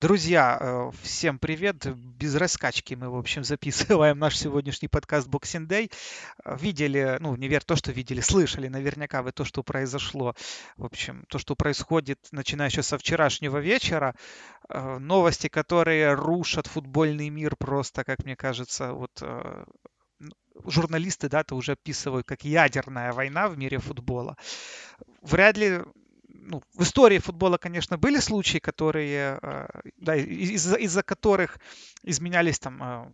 Друзья, э, всем привет! Без раскачки мы, в общем, записываем наш сегодняшний подкаст Boxing Day. Э, видели, ну, не верь то, что видели, слышали наверняка вы то, что произошло. В общем, то, что происходит, начиная еще со вчерашнего вечера. Э, новости, которые рушат футбольный мир просто, как мне кажется, вот журналисты, да, это уже описывают как ядерная война в мире футбола. Вряд ли ну, в истории футбола, конечно, были случаи, которые, э, да, из-за, из-за которых изменялись там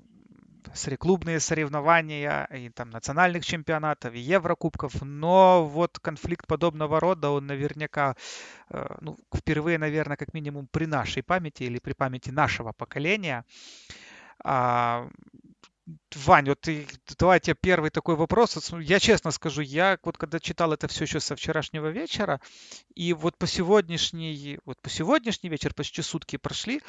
клубные соревнования и там национальных чемпионатов, и Еврокубков, но вот конфликт подобного рода, он наверняка, э, ну, впервые, наверное, как минимум при нашей памяти или при памяти нашего поколения. Вань, вот ты, давай тебе первый такой вопрос. Я честно скажу, я вот когда читал это все еще со вчерашнего вечера, и вот по сегодняшний, вот по сегодняшний вечер, почти сутки прошли,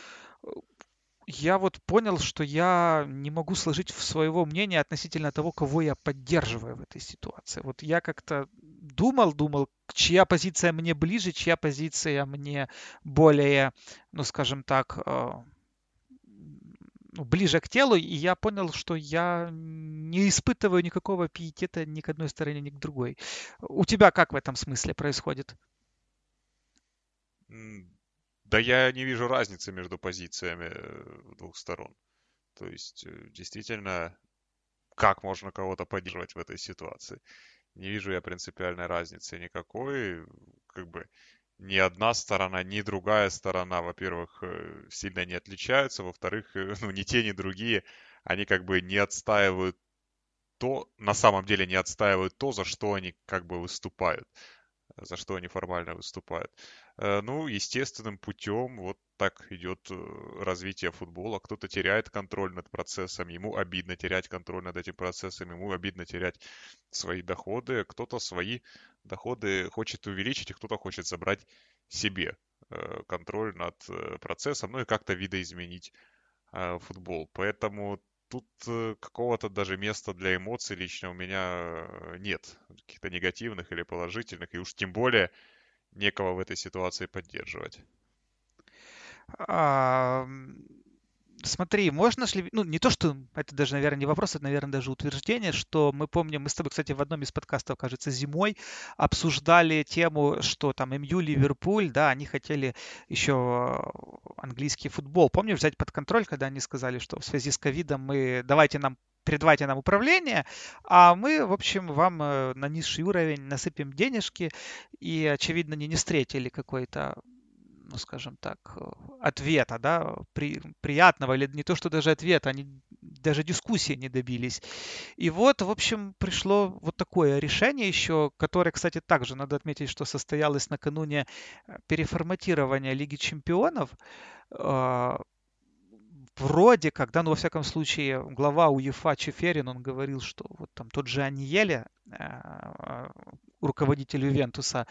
я вот понял, что я не могу сложить своего мнения относительно того, кого я поддерживаю в этой ситуации. Вот я как-то думал, думал, чья позиция мне ближе, чья позиция мне более, ну скажем так, э, ближе к телу, и я понял, что я не испытываю никакого пиетета ни к одной стороне, ни к другой. У тебя как в этом смысле происходит? Да я не вижу разницы между позициями э, двух сторон. То есть, э, действительно, как можно кого-то поддерживать в этой ситуации? Не вижу я принципиальной разницы никакой. Как бы ни одна сторона, ни другая сторона, во-первых, э, сильно не отличаются, во-вторых, э, ну, ни те, ни другие, они как бы не отстаивают то, на самом деле не отстаивают то, за что они как бы выступают, за что они формально выступают. Э, ну, естественным путем вот так идет развитие футбола. Кто-то теряет контроль над процессом, ему обидно терять контроль над этим процессом, ему обидно терять свои доходы, кто-то свои доходы хочет увеличить, и кто-то хочет забрать себе э, контроль над э, процессом, ну и как-то видоизменить э, футбол. Поэтому тут какого-то даже места для эмоций лично у меня нет, каких-то негативных или положительных, и уж тем более некого в этой ситуации поддерживать. Смотри, можно ли, ну не то, что это даже, наверное, не вопрос, это, наверное, даже утверждение, что мы помним, мы с тобой, кстати, в одном из подкастов, кажется, зимой обсуждали тему, что там МЮ, Ливерпуль, да, они хотели еще английский футбол. Помнишь, взять под контроль, когда они сказали, что в связи с ковидом мы, давайте нам передавайте нам управление, а мы, в общем, вам э, на низший уровень насыпем денежки, и, очевидно, не, не встретили какой-то ну, скажем так, э, ответа, да, при, приятного, или не то, что даже ответа, они даже дискуссии не добились. И вот, в общем, пришло вот такое решение еще, которое, кстати, также надо отметить, что состоялось накануне э, переформатирования Лиги Чемпионов. Вроде как, да, ну, во всяком случае, глава УЕФА Чеферин, он говорил, что вот там тот же Аньеле, э, руководитель Ювентуса,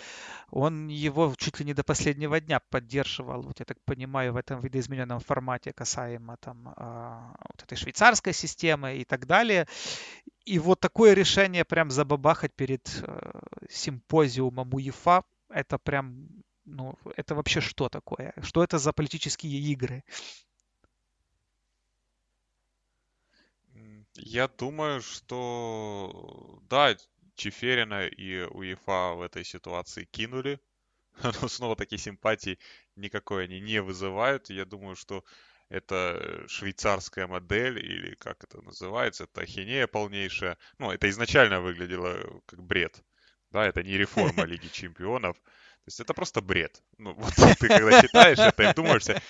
он его чуть ли не до последнего дня поддерживал, вот я так понимаю, в этом видоизмененном формате касаемо там э, вот этой швейцарской системы и так далее. И вот такое решение прям забабахать перед э, симпозиумом УЕФА, это прям ну, это вообще что такое? Что это за политические игры? Я думаю, что да, Чеферина и УЕФА в этой ситуации кинули. Но снова такие симпатии никакой они не вызывают. Я думаю, что это швейцарская модель, или как это называется, это ахинея полнейшая. Ну, это изначально выглядело как бред. Да, это не реформа Лиги Чемпионов. То есть это просто бред. Ну, вот ты когда читаешь это и думаешься,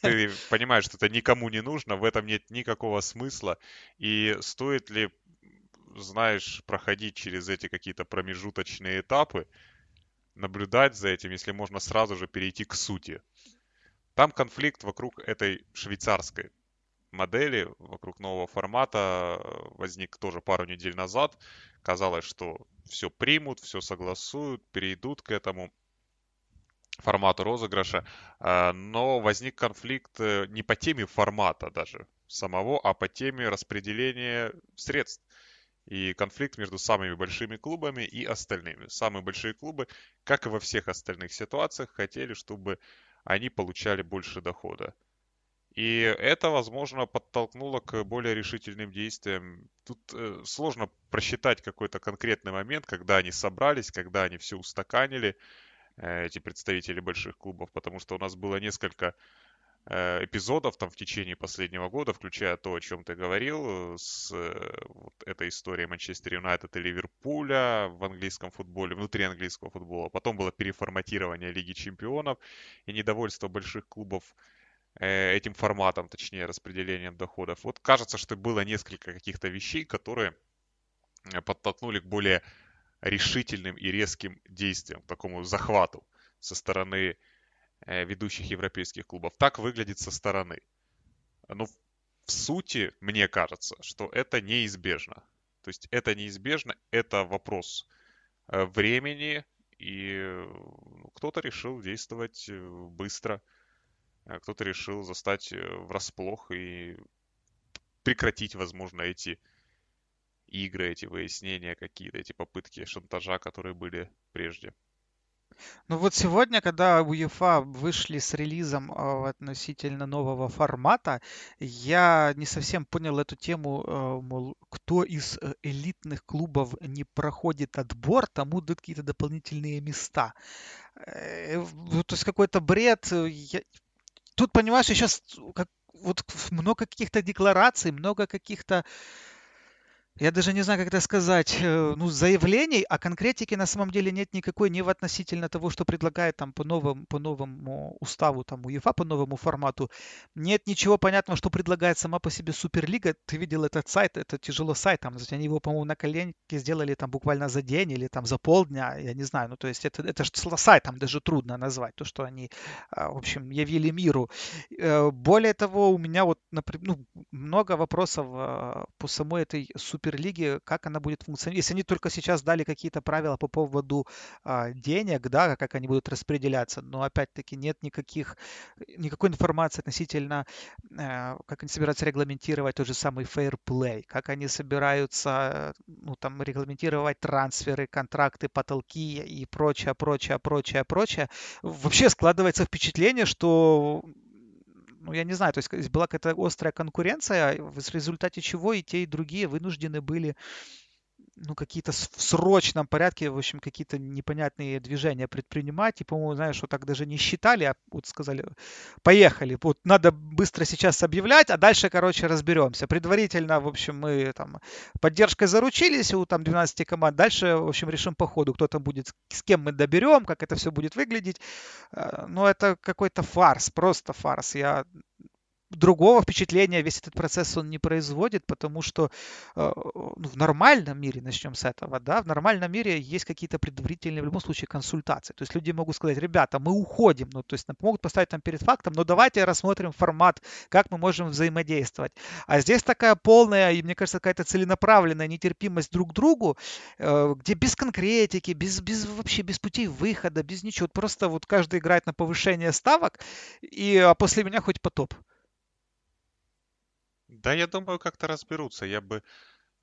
ты понимаешь, что это никому не нужно, в этом нет никакого смысла. И стоит ли, знаешь, проходить через эти какие-то промежуточные этапы, наблюдать за этим, если можно сразу же перейти к сути. Там конфликт вокруг этой швейцарской модели, вокруг нового формата возник тоже пару недель назад. Казалось, что все примут, все согласуют, перейдут к этому формату розыгрыша, э, но возник конфликт э, не по теме формата даже самого, а по теме распределения средств. И конфликт между самыми большими клубами и остальными. Самые большие клубы, как и во всех остальных ситуациях, хотели, чтобы они получали больше дохода. И это, возможно, подтолкнуло к более решительным действиям. Тут э, сложно просчитать какой-то конкретный момент, когда они собрались, когда они все устаканили, эти представители больших клубов, потому что у нас было несколько э, эпизодов там в течение последнего года, включая то, о чем ты говорил, с э, вот этой историей Манчестер Юнайтед и Ливерпуля в английском футболе, внутри английского футбола. Потом было переформатирование Лиги Чемпионов и недовольство больших клубов Э, этим форматом, точнее, распределением доходов. Вот кажется, что было несколько каких-то вещей, которые э, подтолкнули к более решительным и резким действиям, такому захвату со стороны э, ведущих европейских клубов. Так выглядит со стороны. Но в сути, мне кажется, что это неизбежно. То есть это неизбежно, это вопрос времени, и ну, кто-то решил действовать быстро – а кто-то решил застать э, врасплох и прекратить, возможно, эти игры, эти выяснения какие-то, эти попытки шантажа, которые были прежде. Ну вот сегодня, когда УЕФА вышли с релизом а, относительно нового формата, я не совсем понял эту тему, э, мол, кто из э, элитных клубов не проходит отбор, тому дают какие-то дополнительные места. То есть какой-то бред. Я, тут, понимаешь, сейчас как, вот много каких-то деклараций, много каких-то я даже не знаю, как это сказать, э, ну, заявлений, а конкретики на самом деле нет никакой ни в относительно того, что предлагает там по новому, по новому уставу там УЕФА, по новому формату. Нет ничего понятного, что предлагает сама по себе Суперлига. Ты видел этот сайт, это тяжело сайт, там, они его, по-моему, на коленке сделали там буквально за день или там за полдня, я не знаю. Ну, то есть это, это же сайт, там даже трудно назвать, то, что они, а, в общем, явили миру. Э, более того, у меня вот, например, ну, много вопросов а, по самой этой Суперлиге Суперлиги, как она будет функционировать. Если они только сейчас дали какие-то правила по поводу а, денег, да, как они будут распределяться, но опять-таки нет никаких, никакой информации относительно, а, как они собираются регламентировать тот же самый play, как они собираются, ну, там, регламентировать трансферы, контракты, потолки и прочее, прочее, прочее, прочее. Вообще складывается впечатление, что ну, я не знаю, то есть была какая-то острая конкуренция, в результате чего и те, и другие вынуждены были ну, какие-то в срочном порядке, в общем, какие-то непонятные движения предпринимать. И, по-моему, знаешь, что так даже не считали, а вот сказали, поехали, вот надо быстро сейчас объявлять, а дальше, короче, разберемся. Предварительно, в общем, мы там поддержкой заручились у там 12 команд, дальше, в общем, решим по ходу, кто там будет, с кем мы доберем, как это все будет выглядеть. Э, но это какой-то фарс, просто фарс. Я другого впечатления весь этот процесс он не производит, потому что э, ну, в нормальном мире, начнем с этого, да, в нормальном мире есть какие-то предварительные, в любом случае, консультации. То есть люди могут сказать, ребята, мы уходим, ну, то есть могут поставить там перед фактом, но давайте рассмотрим формат, как мы можем взаимодействовать. А здесь такая полная, и мне кажется, какая-то целенаправленная нетерпимость друг к другу, э, где без конкретики, без, без вообще без путей выхода, без ничего, просто вот каждый играет на повышение ставок, и а после меня хоть потоп. Да, я думаю, как-то разберутся. Я бы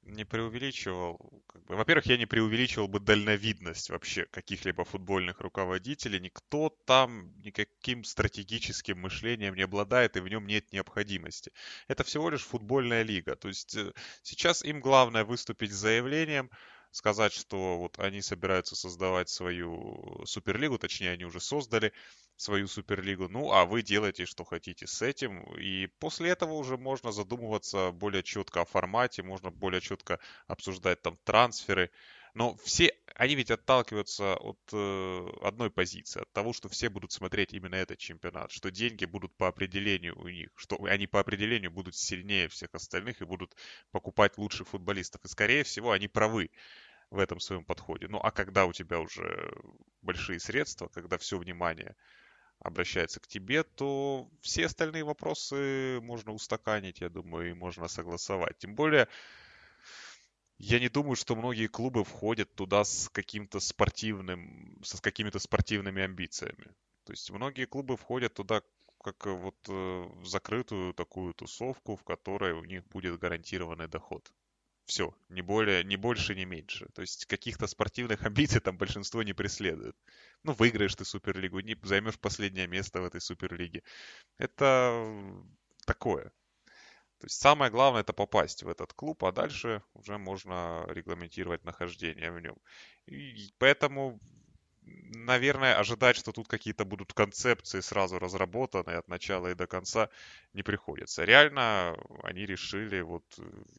не преувеличивал. Во-первых, я не преувеличивал бы дальновидность вообще каких-либо футбольных руководителей. Никто там никаким стратегическим мышлением не обладает, и в нем нет необходимости. Это всего лишь футбольная лига. То есть э, сейчас им главное выступить с заявлением, сказать, что вот они собираются создавать свою суперлигу, точнее, они уже создали свою суперлигу. Ну, а вы делаете, что хотите с этим. И после этого уже можно задумываться более четко о формате, можно более четко обсуждать там трансферы. Но все, они ведь отталкиваются от э, одной позиции, от того, что все будут смотреть именно этот чемпионат, что деньги будут по определению у них, что они по определению будут сильнее всех остальных и будут покупать лучших футболистов. И скорее всего они правы в этом своем подходе. Ну а когда у тебя уже большие средства, когда все внимание обращается к тебе, то все остальные вопросы можно устаканить, я думаю, и можно согласовать. Тем более, я не думаю, что многие клубы входят туда с каким-то спортивным, с какими-то спортивными амбициями. То есть многие клубы входят туда как вот э, в закрытую такую тусовку, в которой у них будет гарантированный доход. Все, не более, не больше, не меньше. То есть каких-то спортивных амбиций там большинство не преследует. Ну, выиграешь ты Суперлигу, не займешь последнее место в этой Суперлиге. Это такое. То есть самое главное это попасть в этот клуб, а дальше уже можно регламентировать нахождение в нем. И поэтому, наверное, ожидать, что тут какие-то будут концепции сразу разработаны от начала и до конца, не приходится. Реально они решили вот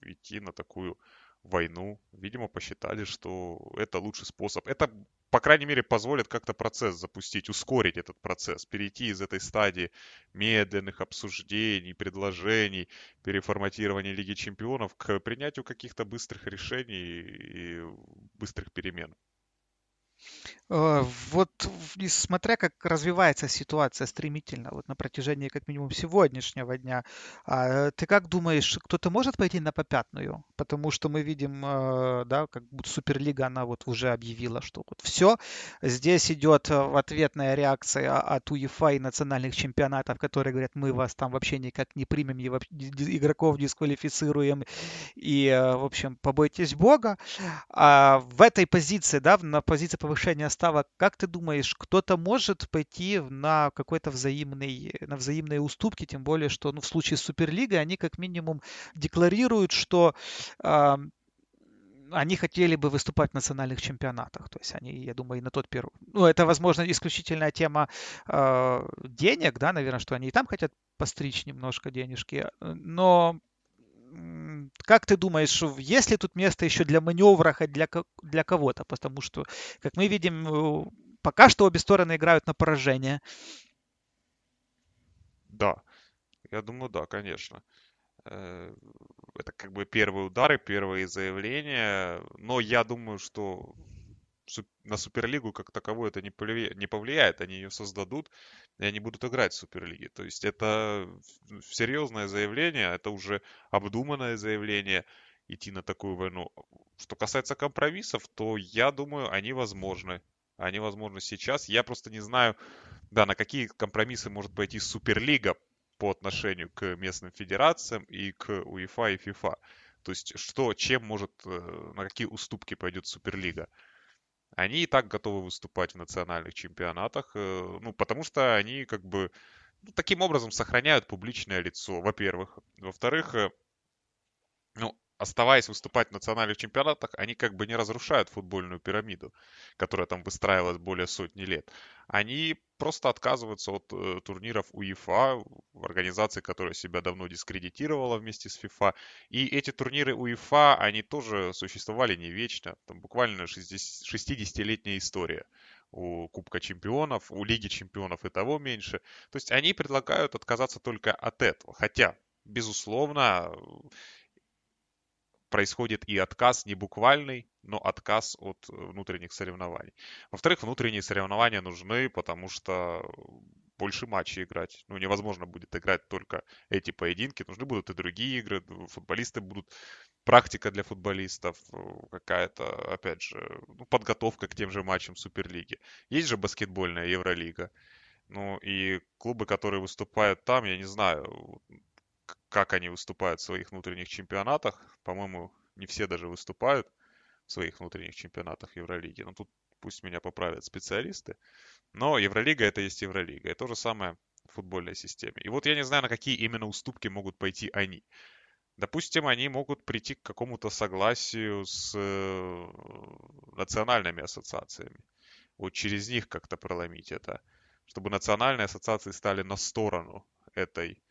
идти на такую войну. Видимо, посчитали, что это лучший способ. Это, по крайней мере, позволит как-то процесс запустить, ускорить этот процесс, перейти из этой стадии медленных обсуждений, предложений, переформатирования Лиги Чемпионов к принятию каких-то быстрых решений и быстрых перемен. Э, вот смотря как развивается ситуация стремительно, вот на протяжении как минимум сегодняшнего дня, а, ты как думаешь, кто-то может пойти на попятную? Потому что мы видим, э, да, как будто Суперлига, она вот уже объявила, что вот все, здесь идет э, ответная реакция от УЕФА и национальных чемпионатов, которые говорят, мы вас там вообще никак не примем, игроков дисквалифицируем, и, в общем, побойтесь Бога. А в этой позиции, да, на позиции повышения ставок, как ты думаешь, кто-то может пойти на какой-то взаимный, на взаимные уступки, тем более, что ну, в случае с Суперлигой они как минимум декларируют, что э, они хотели бы выступать в национальных чемпионатах. То есть они, я думаю, и на тот первый... Ну, это, возможно, исключительная тема э, денег, да, наверное, что они и там хотят постричь немножко денежки. Но как ты думаешь, есть ли тут место еще для маневра хоть для, для кого-то? Потому что, как мы видим, э, пока что обе стороны играют на поражение. Да, я думаю, да, конечно. Э, это как бы первые удары, первые заявления. Но я думаю, что на Суперлигу как таковую это не повлияет. Они ее создадут, и они будут играть в Суперлиге. То есть это серьезное заявление, это уже обдуманное заявление идти на такую войну. Что касается компромиссов, то я думаю, они возможны. Они возможны сейчас. Я просто не знаю, да, на какие компромиссы может пойти Суперлига по отношению к местным федерациям и к УЕФА и ФИФА. То есть что, чем может, э, на какие уступки пойдет Суперлига. Они и так готовы выступать в национальных чемпионатах, э, ну, потому что они как бы ну, таким образом сохраняют публичное лицо, во-первых. Во-вторых, э, ну, оставаясь выступать в национальных чемпионатах, они как бы не разрушают футбольную пирамиду, которая там выстраивалась более сотни лет. Они просто отказываются от э, турниров УЕФА, организации, которая себя давно дискредитировала вместе с ФИФА. И эти турниры УЕФА, они тоже существовали не вечно. Там буквально 60-летняя история у Кубка Чемпионов, у Лиги Чемпионов и того меньше. То есть они предлагают отказаться только от этого. Хотя, безусловно, происходит и отказ не буквальный, но отказ от э, внутренних соревнований. Во-вторых, внутренние соревнования нужны, потому что больше матчей играть. Ну, невозможно будет играть только эти поединки. Нужны будут и другие игры. Футболисты будут... Практика для футболистов э, какая-то, опять же, ну, подготовка к тем же матчам Суперлиги. Есть же баскетбольная Евролига. Ну, и клубы, которые выступают там, я не знаю, как они выступают в своих внутренних чемпионатах. По-моему, не все даже выступают в своих внутренних чемпионатах Евролиги. Но ну, тут пусть меня поправят специалисты. Но Евролига это есть Евролига. И то же самое в футбольной системе. И вот я не знаю, на какие именно уступки могут пойти они. Допустим, они могут прийти к какому-то согласию с э, национальными ассоциациями. Вот через них как-то проломить это. Чтобы национальные ассоциации стали на сторону этой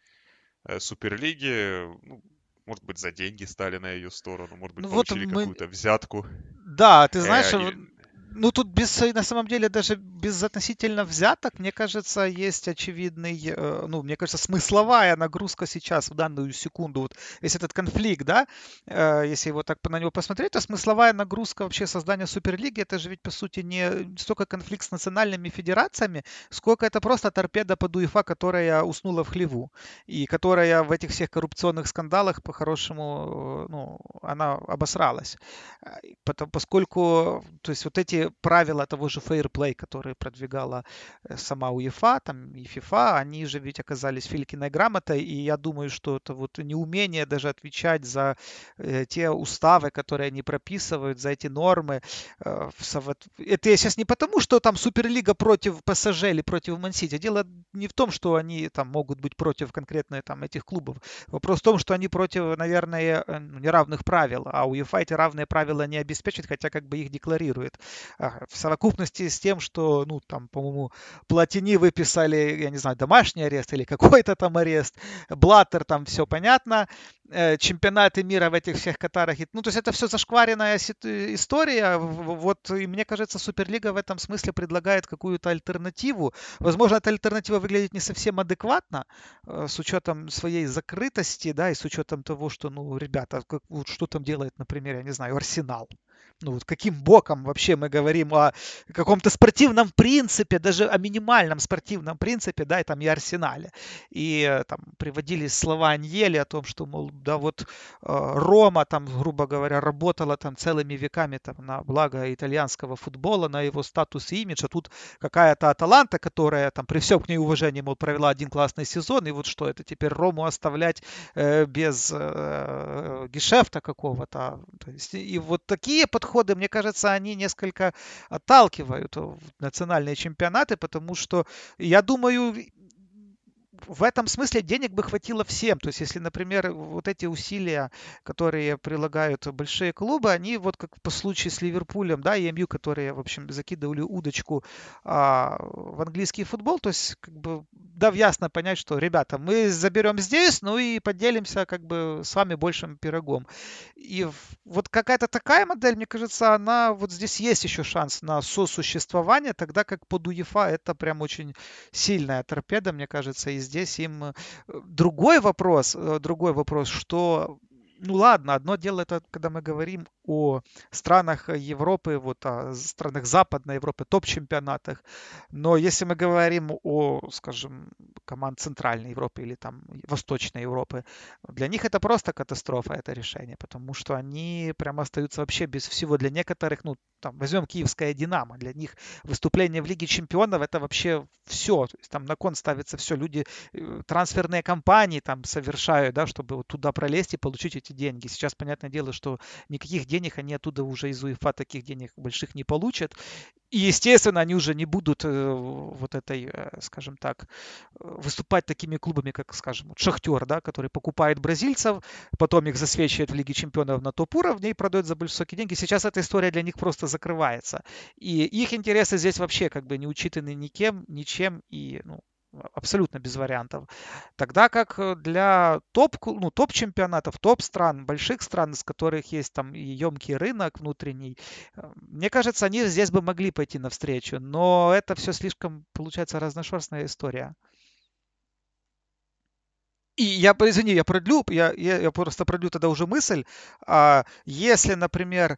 Суперлиги, ну, может быть, за деньги стали на ее сторону, может быть, ну, получили вот мы... какую-то взятку. Да, ты знаешь, э, ну, тут без, на самом деле даже без относительно взяток, мне кажется, есть очевидный, э, ну, мне кажется, смысловая нагрузка сейчас, в данную секунду, вот весь этот конфликт, да, э, если его так на него посмотреть, то смысловая нагрузка вообще создания Суперлиги, это же ведь, по сути, не столько конфликт с национальными федерациями, сколько это просто торпеда под УЕФА, которая уснула в хлеву, и которая в этих всех коррупционных скандалах, по-хорошему, э, ну, она обосралась. Поскольку, то есть вот эти правила того же fair play, которые продвигала э, сама УЕФА, там и ФИФА, они же ведь оказались Филькиной грамотой, и я думаю, что это вот неумение даже отвечать за э, те уставы, которые они прописывают, за эти нормы. Э, это я сейчас не потому, что там Суперлига против ПСЖ или против Мансити. Дело не в том, что они там могут быть против конкретно там этих клубов. Вопрос в том, что они против, наверное, ну, неравных правил, а УЕФА эти равные правила не обеспечит, хотя как бы их декларирует. А, в совокупности с тем, что, ну, там, по-моему, Платини выписали, я не знаю, домашний арест или какой-то там арест, Блаттер там все понятно, чемпионаты мира в этих всех Катарах. Ну, то есть это все зашкваренная история. Вот, и мне кажется, Суперлига в этом смысле предлагает какую-то альтернативу. Возможно, эта альтернатива выглядит не совсем адекватно, э, с учетом своей закрытости, да, и с учетом того, что, ну, ребята, как, вот что там делает, например, я не знаю, Арсенал ну, вот каким боком вообще мы говорим о каком-то спортивном принципе, даже о минимальном спортивном принципе, да, и там и Арсенале. И э, там приводились слова Аньели о том, что, мол, да, вот э, Рома там, грубо говоря, работала там целыми веками там на благо итальянского футбола, на его статус и имидж, а тут какая-то Аталанта, которая там при всем к ней уважении, мол, провела один классный сезон, и вот что, это теперь Рому оставлять э, без э, гешефта какого-то. То есть, и вот такие подходы мне кажется, они несколько отталкивают национальные чемпионаты, потому что я думаю, в этом смысле денег бы хватило всем. То есть, если, например, вот эти усилия, которые прилагают большие клубы, они вот как по случаю с Ливерпулем, да, и МЮ, которые, в общем, закидывали удочку а, в английский футбол, то есть, как бы, дав ясно понять, что, ребята, мы заберем здесь, ну и поделимся, как бы, с вами большим пирогом. И вот какая-то такая модель, мне кажется, она, вот здесь есть еще шанс на сосуществование, тогда как под УЕФА это прям очень сильная торпеда, мне кажется, и здесь им э, другой вопрос, э, другой вопрос, что ну ладно, одно дело это, когда мы говорим о странах Европы, вот о странах Западной Европы, топ-чемпионатах. Но если мы говорим о, скажем, команд Центральной Европы или там Восточной Европы, для них это просто катастрофа, это решение, потому что они прямо остаются вообще без всего. Для некоторых, ну, там, возьмем киевская Динамо, для них выступление в Лиге Чемпионов это вообще все. То есть там на кон ставится все. Люди, э, трансферные компании там совершают, да, чтобы вот туда пролезть и получить эти деньги. Сейчас, понятное дело, что никаких денег они оттуда уже из УЕФА таких денег больших не получат. И, естественно, они уже не будут э, вот этой, э, скажем так, выступать такими клубами, как, скажем, Шахтер, да, который покупает бразильцев, потом их засвечивает в Лиге Чемпионов на топ-уровне и продает за высокие деньги. Сейчас эта история для них просто закрывается. И их интересы здесь вообще как бы не учитаны никем, ничем, и ну, абсолютно без вариантов. Тогда как э, для топ, ну, топ-чемпионатов, топ-стран, больших стран, из которых есть там и емкий рынок внутренний, э, мне кажется, они здесь бы могли пойти навстречу, но это все слишком, получается, разношерстная история. И я, извини, я продлю, я, я, я просто продлю тогда уже мысль. А, если, например,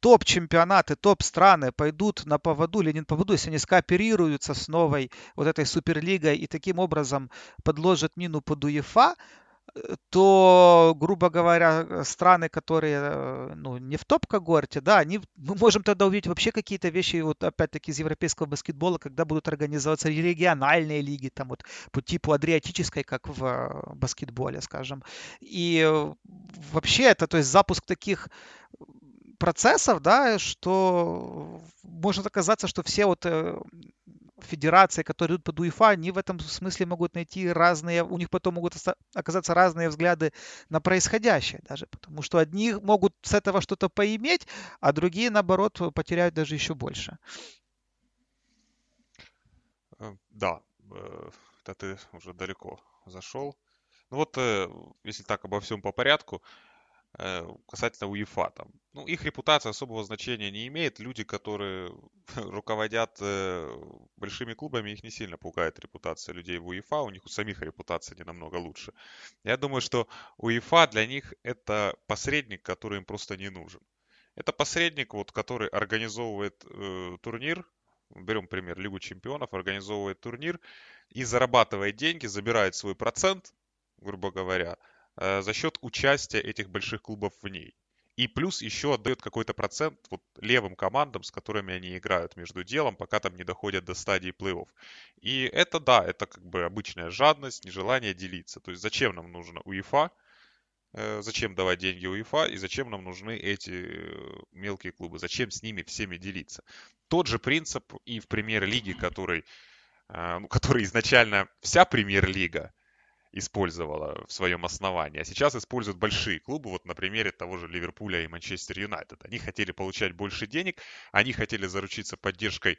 топ-чемпионаты, топ-страны пойдут на поводу или не на поводу, если они скооперируются с новой вот этой суперлигой и таким образом подложат мину под УЕФА, то, грубо говоря, страны, которые ну, не в топ-когорте, да, они, мы можем тогда увидеть вообще какие-то вещи, вот опять-таки из европейского баскетбола, когда будут организовываться региональные лиги, там вот по типу адриатической, как в баскетболе, скажем. И вообще это, то есть запуск таких процессов, да, что может оказаться, что все вот э, федерации, которые идут под УЕФА, они в этом смысле могут найти разные, у них потом могут оказаться разные взгляды на происходящее даже, потому что одни могут с этого что-то поиметь, а другие, наоборот, потеряют даже еще больше. Э, да, э, это ты уже далеко зашел. Ну вот, если так обо всем по порядку, касательно УЕФА. Там. Ну, их репутация особого значения не имеет. Люди, которые руководят э, большими клубами, их не сильно пугает репутация людей в УЕФА. У них у самих репутация не намного лучше. Я думаю, что УЕФА для них это посредник, который им просто не нужен. Это посредник, вот, который организовывает э, турнир, берем пример Лигу чемпионов, организовывает турнир и зарабатывает деньги, забирает свой процент, грубо говоря, Э, за счет участия этих больших клубов в ней. И плюс еще отдает какой-то процент вот левым командам, с которыми они играют между делом, пока там не доходят до стадии плей-офф. И это, да, это как бы обычная жадность, нежелание делиться. То есть зачем нам нужно УЕФА, э, зачем давать деньги УЕФА и зачем нам нужны эти э, мелкие клубы, зачем с ними всеми делиться. Тот же принцип и в премьер-лиге, который, э, ну, который изначально вся премьер-лига использовала в своем основании, а сейчас используют большие клубы, вот на примере того же Ливерпуля и Манчестер Юнайтед. Они хотели получать больше денег, они хотели заручиться поддержкой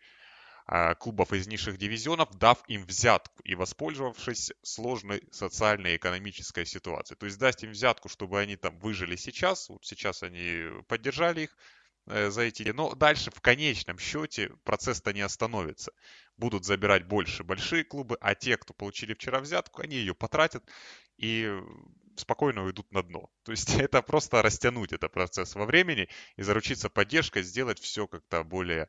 а, клубов из низших дивизионов, дав им взятку и воспользовавшись сложной социальной и экономической ситуацией. То есть дать им взятку, чтобы они там выжили сейчас, вот сейчас они поддержали их, Э, за эти... Но дальше в конечном счете процесс-то не остановится. Будут забирать больше большие клубы, а те, кто получили вчера взятку, они ее потратят и спокойно уйдут на дно. То есть это просто растянуть этот процесс во времени и заручиться поддержкой, сделать все как-то более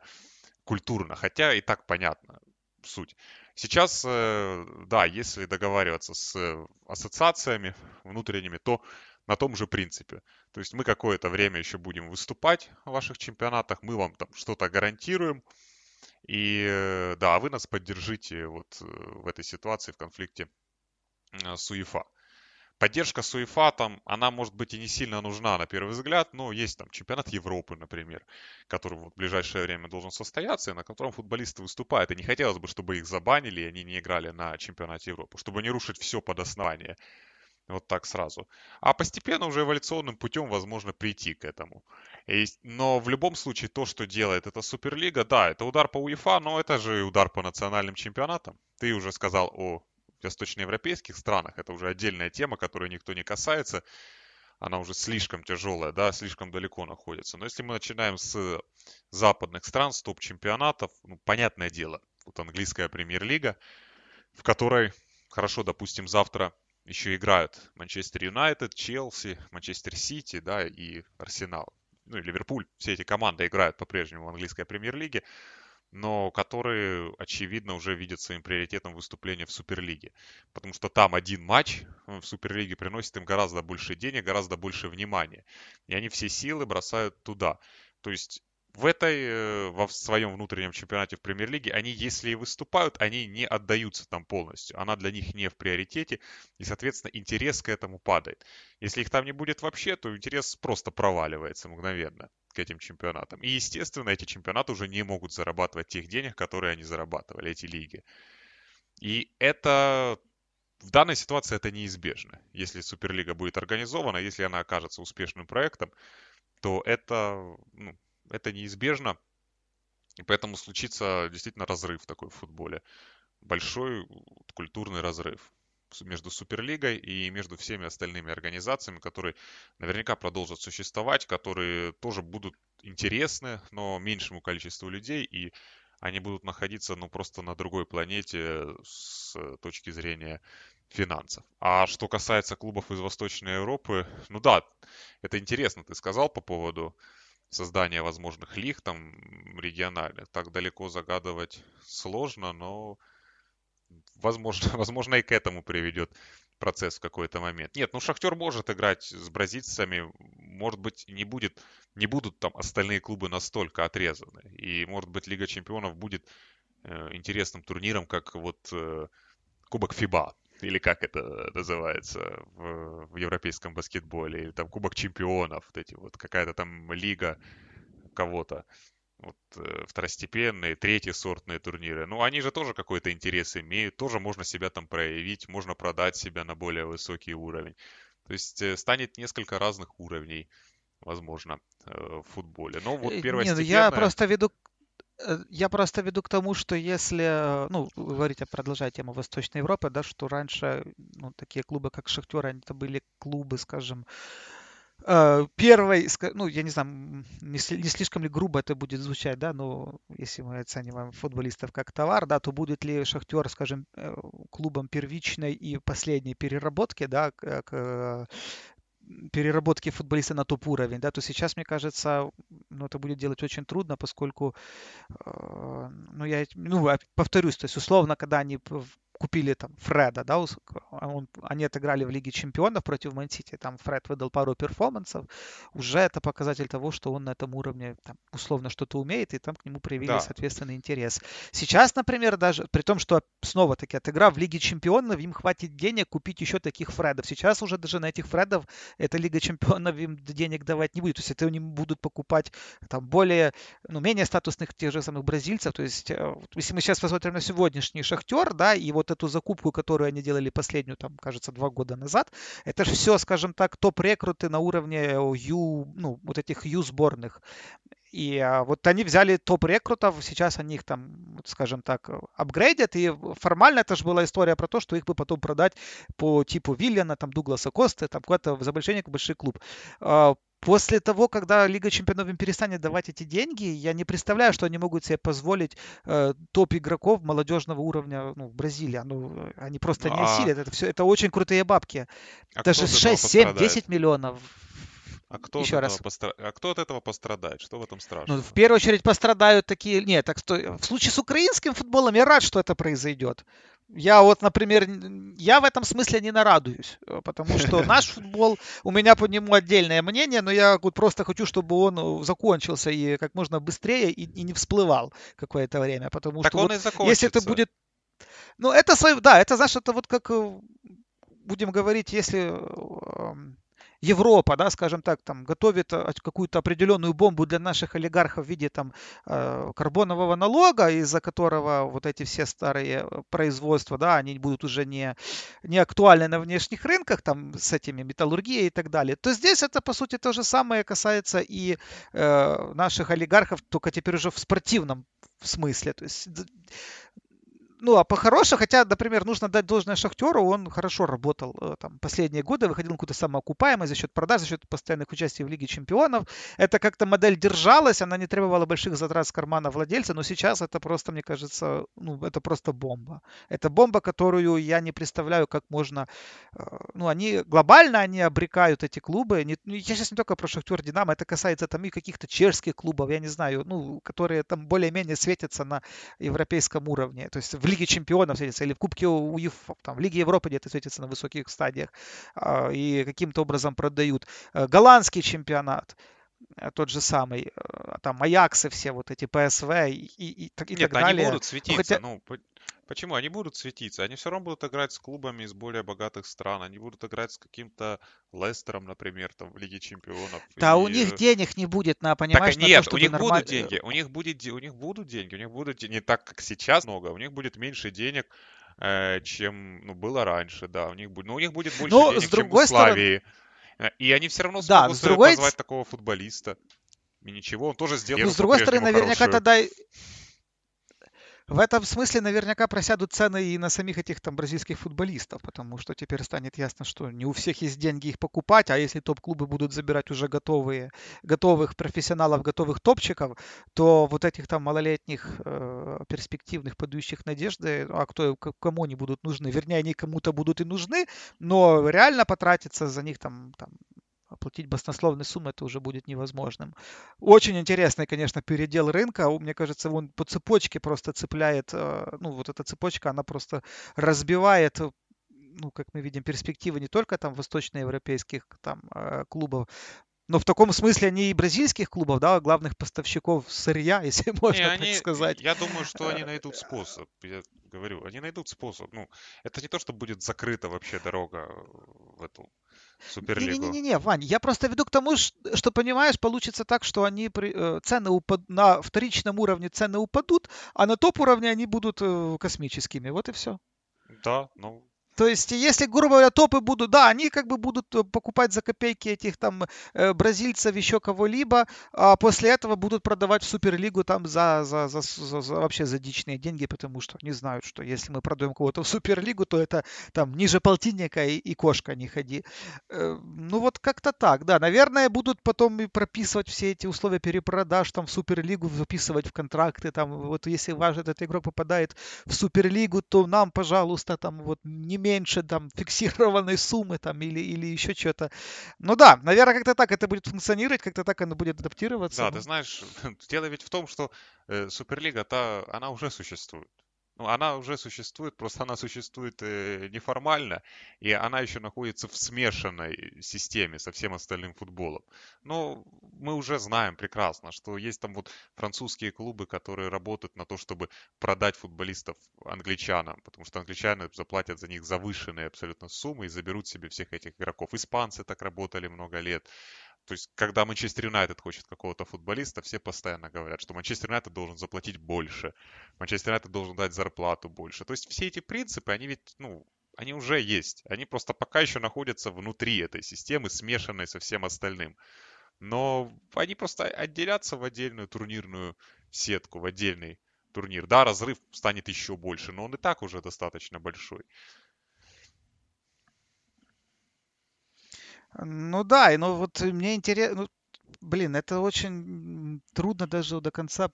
культурно. Хотя и так понятно суть. Сейчас, э, да, если договариваться с ассоциациями внутренними, то на том же принципе. То есть мы какое-то время еще будем выступать в ваших чемпионатах, мы вам там что-то гарантируем. И э, да, вы нас поддержите вот э, в этой ситуации, в конфликте э, с УЕФА. Поддержка с там, она может быть и не сильно нужна на первый взгляд, но есть там чемпионат Европы, например, который вот в ближайшее время должен состояться, и на котором футболисты выступают. И не хотелось бы, чтобы их забанили, и они не играли на чемпионате Европы, чтобы не рушить все под основание. Вот так сразу. А постепенно уже эволюционным путем возможно прийти к этому. И, но в любом случае то, что делает эта Суперлига, да, это удар по УЕФА, но это же удар по национальным чемпионатам. Ты уже сказал о восточноевропейских странах, это уже отдельная тема, которой никто не касается. Она уже слишком тяжелая, да, слишком далеко находится. Но если мы начинаем с западных стран, с топ-чемпионатов, ну, понятное дело, вот английская премьер-лига, в которой, хорошо, допустим, завтра еще играют Манчестер Юнайтед, Челси, Манчестер Сити, да, и Арсенал. Ну и Ливерпуль. Все эти команды играют по-прежнему в английской премьер-лиге, но которые, очевидно, уже видят своим приоритетом выступление в Суперлиге. Потому что там один матч в Суперлиге приносит им гораздо больше денег, гораздо больше внимания. И они все силы бросают туда. То есть в этой, э, во своем внутреннем чемпионате в премьер-лиге, они, если и выступают, они не отдаются там полностью. Она для них не в приоритете, и, соответственно, интерес к этому падает. Если их там не будет вообще, то интерес просто проваливается мгновенно к этим чемпионатам. И, естественно, эти чемпионаты уже не могут зарабатывать тех денег, которые они зарабатывали, эти лиги. И это в данной ситуации это неизбежно. Если Суперлига будет организована, если она окажется успешным проектом, то это ну, это неизбежно. И поэтому случится действительно разрыв такой в футболе. Большой культурный разрыв между Суперлигой и между всеми остальными организациями, которые наверняка продолжат существовать, которые тоже будут интересны, но меньшему количеству людей, и они будут находиться ну, просто на другой планете с точки зрения финансов. А что касается клубов из Восточной Европы, ну да, это интересно, ты сказал по поводу создания возможных лиг там региональных. Так далеко загадывать сложно, но возможно, возможно и к этому приведет процесс в какой-то момент. Нет, ну Шахтер может играть с бразильцами, может быть, не будет, не будут там остальные клубы настолько отрезаны. И, может быть, Лига Чемпионов будет э, интересным турниром, как вот э, Кубок ФИБА или как это называется в, в европейском баскетболе, или там Кубок чемпионов, вот эти вот какая-то там лига кого-то, вот э, второстепенные, третьи сортные турниры. Ну, они же тоже какой-то интерес имеют, тоже можно себя там проявить, можно продать себя на более высокий уровень. То есть э, станет несколько разных уровней, возможно, э, в футболе. Но вот первостепенная... Нет, я просто веду Э, я просто веду к тому, что если, ну, вы говорите, продолжая тему Восточной Европы, да, что раньше, ну, такие клубы, как Шахтер, они это были клубы, скажем, э, первой, ну, я не знаю, не, слишком ли грубо это будет звучать, да, но если мы оцениваем футболистов как товар, да, то будет ли Шахтер, скажем, э, клубом первичной и последней переработки, да, к, переработки футболиста на топ-уровень, да, то сейчас, мне кажется, ну, это будет делать очень трудно, поскольку, э, ну, я, ну, повторюсь, то есть, условно, когда они купили там Фреда, да, он, они отыграли в Лиге Чемпионов против Мансити, там Фред выдал пару перформансов, уже это показатель того, что он на этом уровне там, условно что-то умеет, и там к нему проявили, да. соответственно, интерес. Сейчас, например, даже, при том, что снова-таки отыграв в Лиге Чемпионов, им хватит денег купить еще таких Фредов. Сейчас уже даже на этих Фредов эта Лига Чемпионов им денег давать не будет. То есть это они будут покупать там более, ну, менее статусных тех же самых бразильцев. То есть, э, если мы сейчас посмотрим на сегодняшний Шахтер, да, и вот эту закупку, которую они делали последнюю, там, кажется, два года назад, это же все, скажем так, топ-рекруты на уровне Ю, ну, вот этих Ю сборных. И а, вот они взяли топ-рекрутов, сейчас они их там, скажем так, апгрейдят. И формально это же была история про то, что их бы потом продать по типу Виллиана, там, Дугласа Косты, там, какой-то за большой, большой клуб. А, после того, когда Лига Чемпионов им перестанет давать эти деньги, я не представляю, что они могут себе позволить э, топ-игроков молодежного уровня ну, в Бразилии. Ну, они просто не а осилят. Это все, это очень крутые бабки. А Даже 6, 7, 10 миллионов а кто, Еще от раз. Постра... а кто от этого пострадает? Что в этом страшного? Ну, в первую очередь пострадают такие... Нет, так что в случае с украинским футболом я рад, что это произойдет. Я вот, например, я в этом смысле не нарадуюсь, э, потому что наш футбол, у меня по нему отдельное мнение, но я вот просто хочу, чтобы он э, закончился и как можно быстрее и, и не всплывал какое-то время, потому так что вот, если это будет... Ну, это свой, да, это, знаешь, это вот как э, будем говорить, если Европа, да, скажем так, там готовит э, какую-то определенную бомбу для наших олигархов в виде там э, карбонового налога, из-за которого вот эти все старые э, производства, да, они будут уже не, не актуальны на внешних рынках, там с этими металлургией и так далее, то здесь это, по сути, то же самое касается и э, наших олигархов, только теперь уже в спортивном смысле. То есть ну, а по-хорошему, хотя, например, нужно дать должное Шахтеру, он хорошо работал э, там последние годы, выходил на какую-то самоокупаемость за счет продаж, за счет постоянных участий в Лиге Чемпионов. Это как-то модель держалась, она не требовала больших затрат с кармана владельца, но сейчас это просто, мне кажется, ну, это просто бомба. Это бомба, которую я не представляю, как можно... Э, ну, они глобально, они обрекают эти клубы. Не, ну, я сейчас не только про Шахтер Динамо, это касается там и каких-то чешских клубов, я не знаю, ну, которые там более-менее светятся на европейском уровне. То есть в Лиге Чемпионов светится, или в Кубке УЕФА, там, в Лиге Европы где-то светится на высоких стадиях а, и каким-то образом продают. Э, голландский чемпионат э, тот же самый, э, там Аяксы все вот эти ПСВ и, и, и, и Нет, так далее. они будут светиться, Хотя... ну, Почему? Они будут светиться. Они все равно будут играть с клубами из более богатых стран. Они будут играть с каким-то Лестером, например, там в Лиге Чемпионов. Да, и... у них денег не будет, на понимаешь? Так, нет, то, у них нормаль... будут деньги. У них будет, у них будут деньги. У них будут не так, как сейчас много. У них будет меньше денег, э, чем ну, было раньше. Да, у них будет, но у них будет больше Но, денег, чем у Славии. Стороны... И они все равно смогут да, с другой... позвать такого футболиста. И ничего, он тоже сделает. Ну, с другой стороны, наверняка хорошую... тогда в этом смысле наверняка просядут цены и на самих этих там бразильских футболистов, потому что теперь станет ясно, что не у всех есть деньги их покупать, а если топ-клубы будут забирать уже готовые, готовых профессионалов, готовых топчиков, то вот этих там малолетних э, перспективных, подающих надежды, а кто, кому они будут нужны? Вернее, они кому-то будут и нужны, но реально потратиться за них там, там оплатить баснословные суммы это уже будет невозможным. Очень интересный, конечно, передел рынка. Мне кажется, он по цепочке просто цепляет, э, ну, вот эта цепочка, она просто разбивает ну, как мы видим, перспективы не только там восточноевропейских там э, клубов, но в таком смысле они и бразильских клубов, да, главных поставщиков сырья, если можно не, так они, сказать. Я думаю, что они найдут способ. Я говорю, они найдут способ. Ну, это не то, что будет закрыта вообще дорога в эту Суперлигу. Не-не-не, Вань, я просто веду к тому, что, понимаешь, получится так, что они э, цены упад... на вторичном уровне цены упадут, а на топ уровне они будут э, космическими. Вот и все. Да, ну, то есть, если, грубо говоря, топы будут, да, они как бы будут э, покупать за копейки этих там э, бразильцев, еще кого-либо, а после этого будут продавать в Суперлигу там за, за, за, за, за вообще за дичные деньги, потому что они знают, что если мы продаем кого-то в Суперлигу, то это там ниже полтинника и, и кошка не ходи. Э, ну вот как-то так, да. Наверное, будут потом и прописывать все эти условия перепродаж там в Суперлигу, записывать в контракты, там вот если ваш этот игрок попадает в Суперлигу, то нам, пожалуйста, там вот не меньше там фиксированной суммы там или, или еще что-то. Ну да, наверное, как-то так это будет функционировать, как-то так оно будет адаптироваться. Да, ты знаешь, дело ведь в том, что э, Суперлига, та, она уже существует. Ну, она уже существует, просто она существует э, неформально, и она еще находится в смешанной системе со всем остальным футболом. Но мы уже знаем прекрасно, что есть там вот французские клубы, которые работают на то, чтобы продать футболистов англичанам, потому что англичане заплатят за них завышенные абсолютно суммы и заберут себе всех этих игроков. Испанцы так работали много лет. То есть, когда Манчестер Юнайтед хочет какого-то футболиста, все постоянно говорят, что Манчестер Юнайтед должен заплатить больше, Манчестер Юнайтед должен дать зарплату больше. То есть, все эти принципы, они ведь, ну, они уже есть. Они просто пока еще находятся внутри этой системы, смешанной со всем остальным. Но они просто отделятся в отдельную турнирную сетку, в отдельный турнир. Да, разрыв станет еще больше, но он и так уже достаточно большой. Ну да, и ну вот мне интересно, ну, блин, это очень трудно даже до конца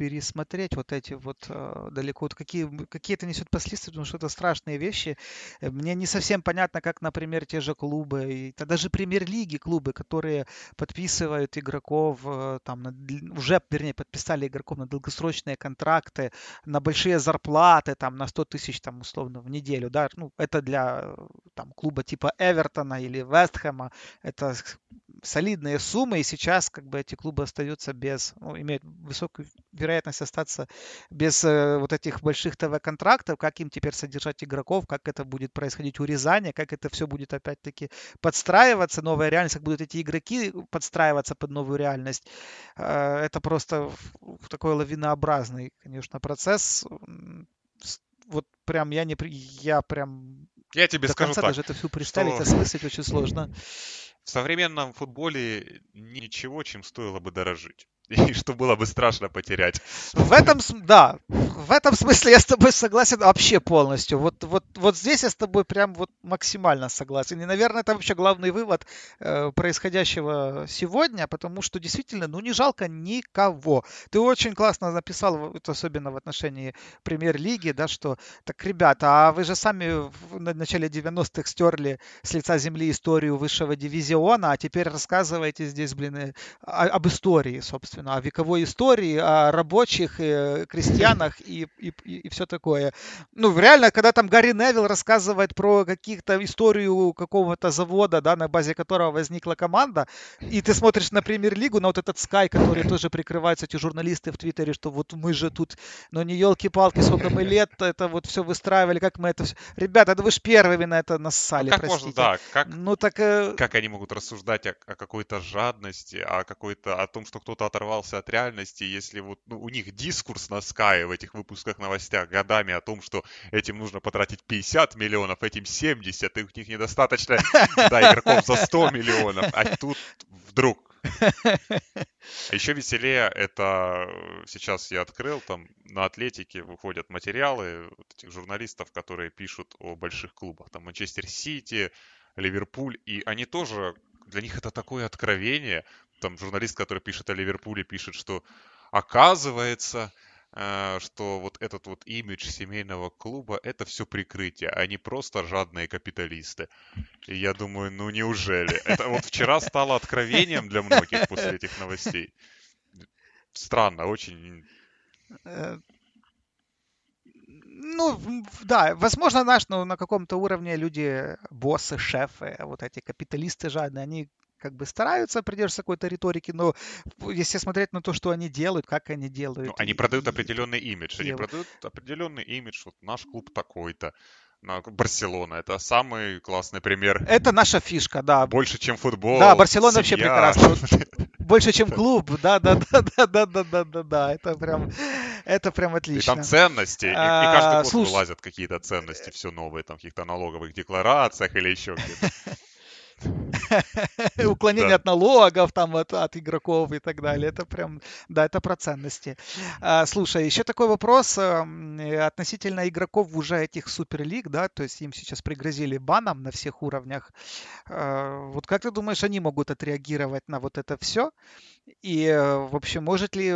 пересмотреть вот эти вот э, далеко, вот какие, какие это несет последствия, потому что это страшные вещи. Э, мне не совсем понятно, как, например, те же клубы, и, да, даже премьер-лиги клубы, которые подписывают игроков, э, там, на, уже, вернее, подписали игроков на долгосрочные контракты, на большие зарплаты, там, на 100 тысяч, там, условно, в неделю, да, ну, это для, там, клуба типа Эвертона или Вестхэма, это солидные суммы, и сейчас, как бы, эти клубы остаются без, ну, имеют высокую вероятность остаться без э, вот этих больших ТВ-контрактов, как им теперь содержать игроков, как это будет происходить урезание, как это все будет опять-таки подстраиваться, новая реальность, как будут эти игроки подстраиваться под новую реальность. Э, это просто такой лавинообразный, конечно, процесс. Вот прям я не... Я прям... Я тебе до скажу конца так, даже это все представить, что... осмыслить очень сложно. В современном футболе ничего, чем стоило бы дорожить. И что было бы страшно потерять. В этом, да, в этом смысле я с тобой согласен вообще полностью. Вот, вот, вот здесь я с тобой прям вот максимально согласен. И, наверное, это вообще главный вывод э, происходящего сегодня, потому что действительно, ну, не жалко никого. Ты очень классно написал, вот, особенно в отношении премьер-лиги, да, что, так, ребята, а вы же сами в начале 90-х стерли с лица земли историю высшего дивизиона, а теперь рассказываете здесь, блин, э, об истории, собственно собственно, о вековой истории, о рабочих, э, крестьянах и, и, и все такое. Ну, реально, когда там Гарри Невилл рассказывает про каких-то историю какого-то завода, да, на базе которого возникла команда, и ты смотришь на премьер-лигу, на вот этот Sky, который тоже прикрываются эти журналисты в Твиттере, что вот мы же тут, ну не елки-палки, сколько мы лет это вот все выстраивали, как мы это все... Ребята, да вы же первыми на это нассали, ну, как простите. можно, да, как, ну, так, э... как они могут рассуждать о, о какой-то жадности, о какой-то, о том, что кто-то оторвал оторвался от реальности, если вот ну, у них дискурс на Sky в этих выпусках новостях годами о том, что этим нужно потратить 50 миллионов, этим 70, и у них недостаточно да, игроков за 100 миллионов, а тут вдруг. А еще веселее это сейчас я открыл, там на Атлетике выходят материалы вот этих журналистов, которые пишут о больших клубах, там Манчестер Сити, Ливерпуль, и они тоже, для них это такое откровение, там журналист, который пишет о Ливерпуле, пишет, что оказывается, э, что вот этот вот имидж семейного клуба это все прикрытие, а не просто жадные капиталисты. И я думаю, ну неужели? Это вот вчера стало откровением для многих после этих новостей. Странно, очень. Э, ну, да, возможно, наш, ну, на каком-то уровне люди, боссы, шефы, вот эти капиталисты жадные, они как бы стараются придерживаться какой-то риторики, но если смотреть на то, что они делают, как они делают. Ну, они и, продают определенный имидж. Они продают определенный имидж. Вот наш клуб такой-то. Барселона это самый классный пример. Это наша фишка, да. Больше, чем футбол. Да, Барселона вообще прекрасно. Больше, чем клуб. Да, да, да, да, да, да, да, да, да. Это прям, это прям отлично. И там ценности. И, и каждый год Слушай... вылазят какие-то ценности, все новые, там в каких-то налоговых декларациях или еще где-то. Уклонение от налогов, там, от, от игроков и так далее. Это прям, да, это про ценности. А, слушай, еще такой вопрос э, относительно игроков уже этих суперлиг, да, то есть им сейчас пригрозили баном на всех уровнях. А, вот как ты думаешь, они могут отреагировать на вот это все? И, э, в общем, может ли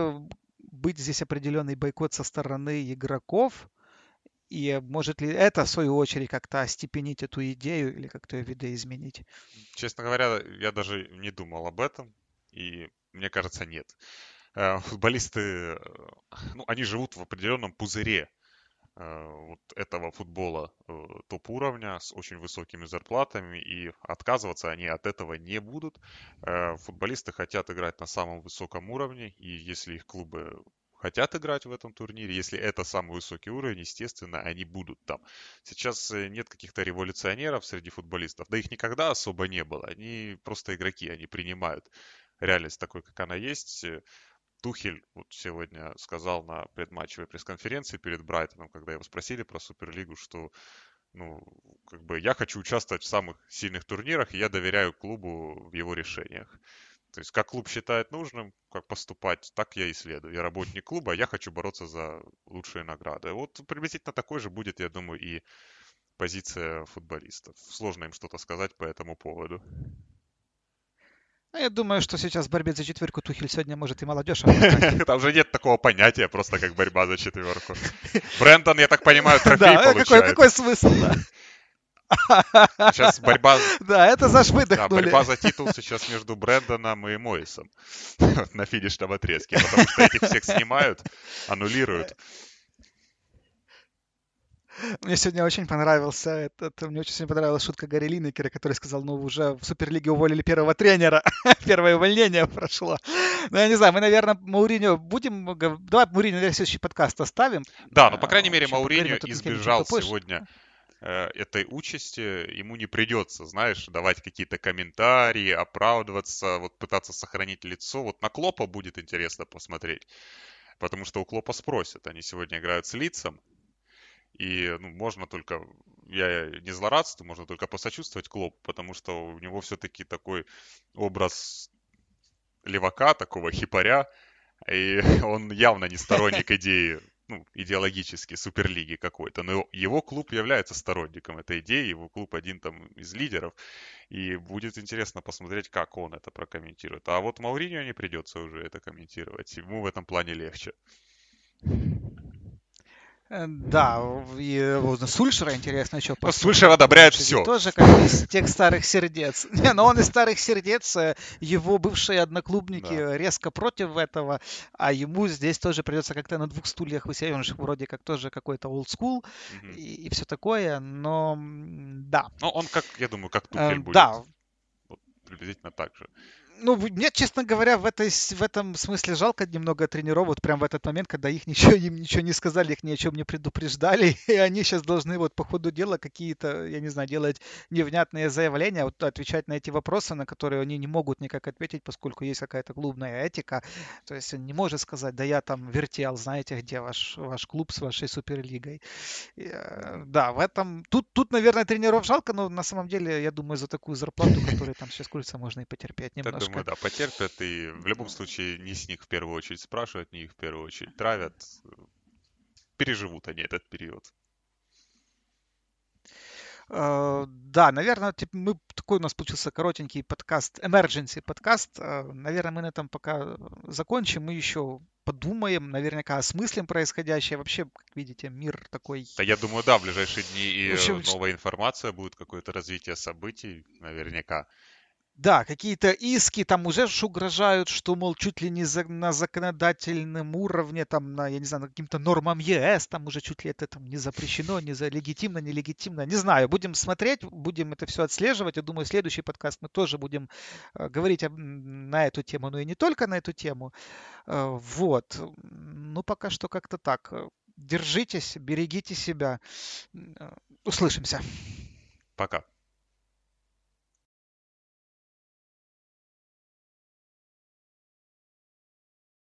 быть здесь определенный бойкот со стороны игроков? И может ли это, в свою очередь, как-то остепенить эту идею или как-то ее видоизменить? Честно говоря, я даже не думал об этом, и мне кажется, нет. Э, футболисты, э, ну, они живут в определенном пузыре. э, вот этого футбола топ-уровня с очень высокими зарплатами, и отказываться они от этого не будут. Футболисты хотят играть на самом высоком уровне, и если их клубы хотят играть в этом турнире. Если это самый высокий уровень, естественно, они будут там. Сейчас э, нет каких-то революционеров среди футболистов. Да их никогда особо не было. Они просто игроки, они принимают реальность такой, как она есть. Тухель вот сегодня сказал на предматчевой пресс-конференции перед Брайтоном, когда его спросили про Суперлигу, что ну, как бы я хочу участвовать в самых сильных турнирах, и я доверяю клубу в его решениях. То есть как клуб считает нужным, как поступать, так я и следую. Я работник клуба, я хочу бороться за лучшие награды. Вот приблизительно такой же будет, я думаю, и позиция футболистов. Сложно им что-то сказать по этому поводу. Ну, я думаю, что сейчас в борьбе за четверку Тухель сегодня может и молодежь Там же нет такого понятия, просто как борьба за четверку. Брэндон, я так понимаю, трофей получает. Какой, какой смысл, да? Сейчас борьба... Да, это за выдохнули. Да, борьба за титул сейчас между Брэндоном и Мойсом на финишном отрезке, потому что этих всех снимают, аннулируют. Мне сегодня очень понравился этот, мне очень понравилась шутка Гарри Линнекера, который сказал, ну, уже в Суперлиге уволили первого тренера, первое увольнение прошло. Ну, я не знаю, мы, наверное, Мауриню будем, давай Мауриню, наверное, следующий подкаст оставим. Да, но, по крайней мере, Мауриню избежал сегодня этой участи ему не придется, знаешь, давать какие-то комментарии, оправдываться, вот пытаться сохранить лицо. Вот на Клопа будет интересно посмотреть, потому что у Клопа спросят. Они сегодня играют с лицом, и ну, можно только, я не злорадствую, можно только посочувствовать Клопу, потому что у него все-таки такой образ левака, такого хипаря, и он явно не сторонник идеи ну, идеологически Суперлиги какой-то, но его клуб является сторонником этой идеи, его клуб один там из лидеров, и будет интересно посмотреть, как он это прокомментирует. А вот Мауриньо не придется уже это комментировать, ему в этом плане легче. Э, да, и вот Сульшера интересно еще. Ну, Сульшер одобряет все. Тоже как из тех старых сердец. Не, но он из старых сердец, э, его бывшие одноклубники да. резко против этого, а ему здесь тоже придется как-то на двух стульях висеть. Он же вроде как тоже какой-то old school угу. и, и все такое, но да. Ну, он как, я думаю, как Тухель э, будет. Да. Вот, приблизительно так же ну, мне, честно говоря, в, этой, в этом смысле жалко немного тренеров, вот прям в этот момент, когда их ничего, им ничего не сказали, их ни о чем не предупреждали, и они сейчас должны вот по ходу дела какие-то, я не знаю, делать невнятные заявления, вот отвечать на эти вопросы, на которые они не могут никак ответить, поскольку есть какая-то клубная этика. То есть он не может сказать, да я там вертел, знаете, где ваш, ваш клуб с вашей суперлигой. И, э, да, в этом... Тут, тут, наверное, тренеров жалко, но на самом деле, я думаю, за такую зарплату, которую там сейчас курица, можно и потерпеть немножко думаю, да, потерпят, и в любом случае не с них в первую очередь спрашивают, не их в первую очередь травят. Переживут они этот период. Uh, да, наверное, мы такой у нас получился коротенький подкаст, emergency подкаст. Uh, наверное, мы на этом пока закончим. Мы еще подумаем, наверняка осмыслим происходящее. Вообще, как видите, мир такой. Да, я думаю, да, в ближайшие дни и общем, новая информация будет, какое-то развитие событий, наверняка. Да, какие-то иски там уже угрожают, что, мол, чуть ли не за, на законодательном уровне, там, на, я не знаю, на каким-то нормам ЕС, там уже чуть ли это там не запрещено, не за легитимно, нелегитимно. Не знаю, будем смотреть, будем это все отслеживать. Я думаю, следующий подкаст мы тоже будем э, говорить об, на эту тему, но и не только на эту тему. Э, вот. Ну, пока что как-то так. Держитесь, берегите себя. Услышимся. Пока.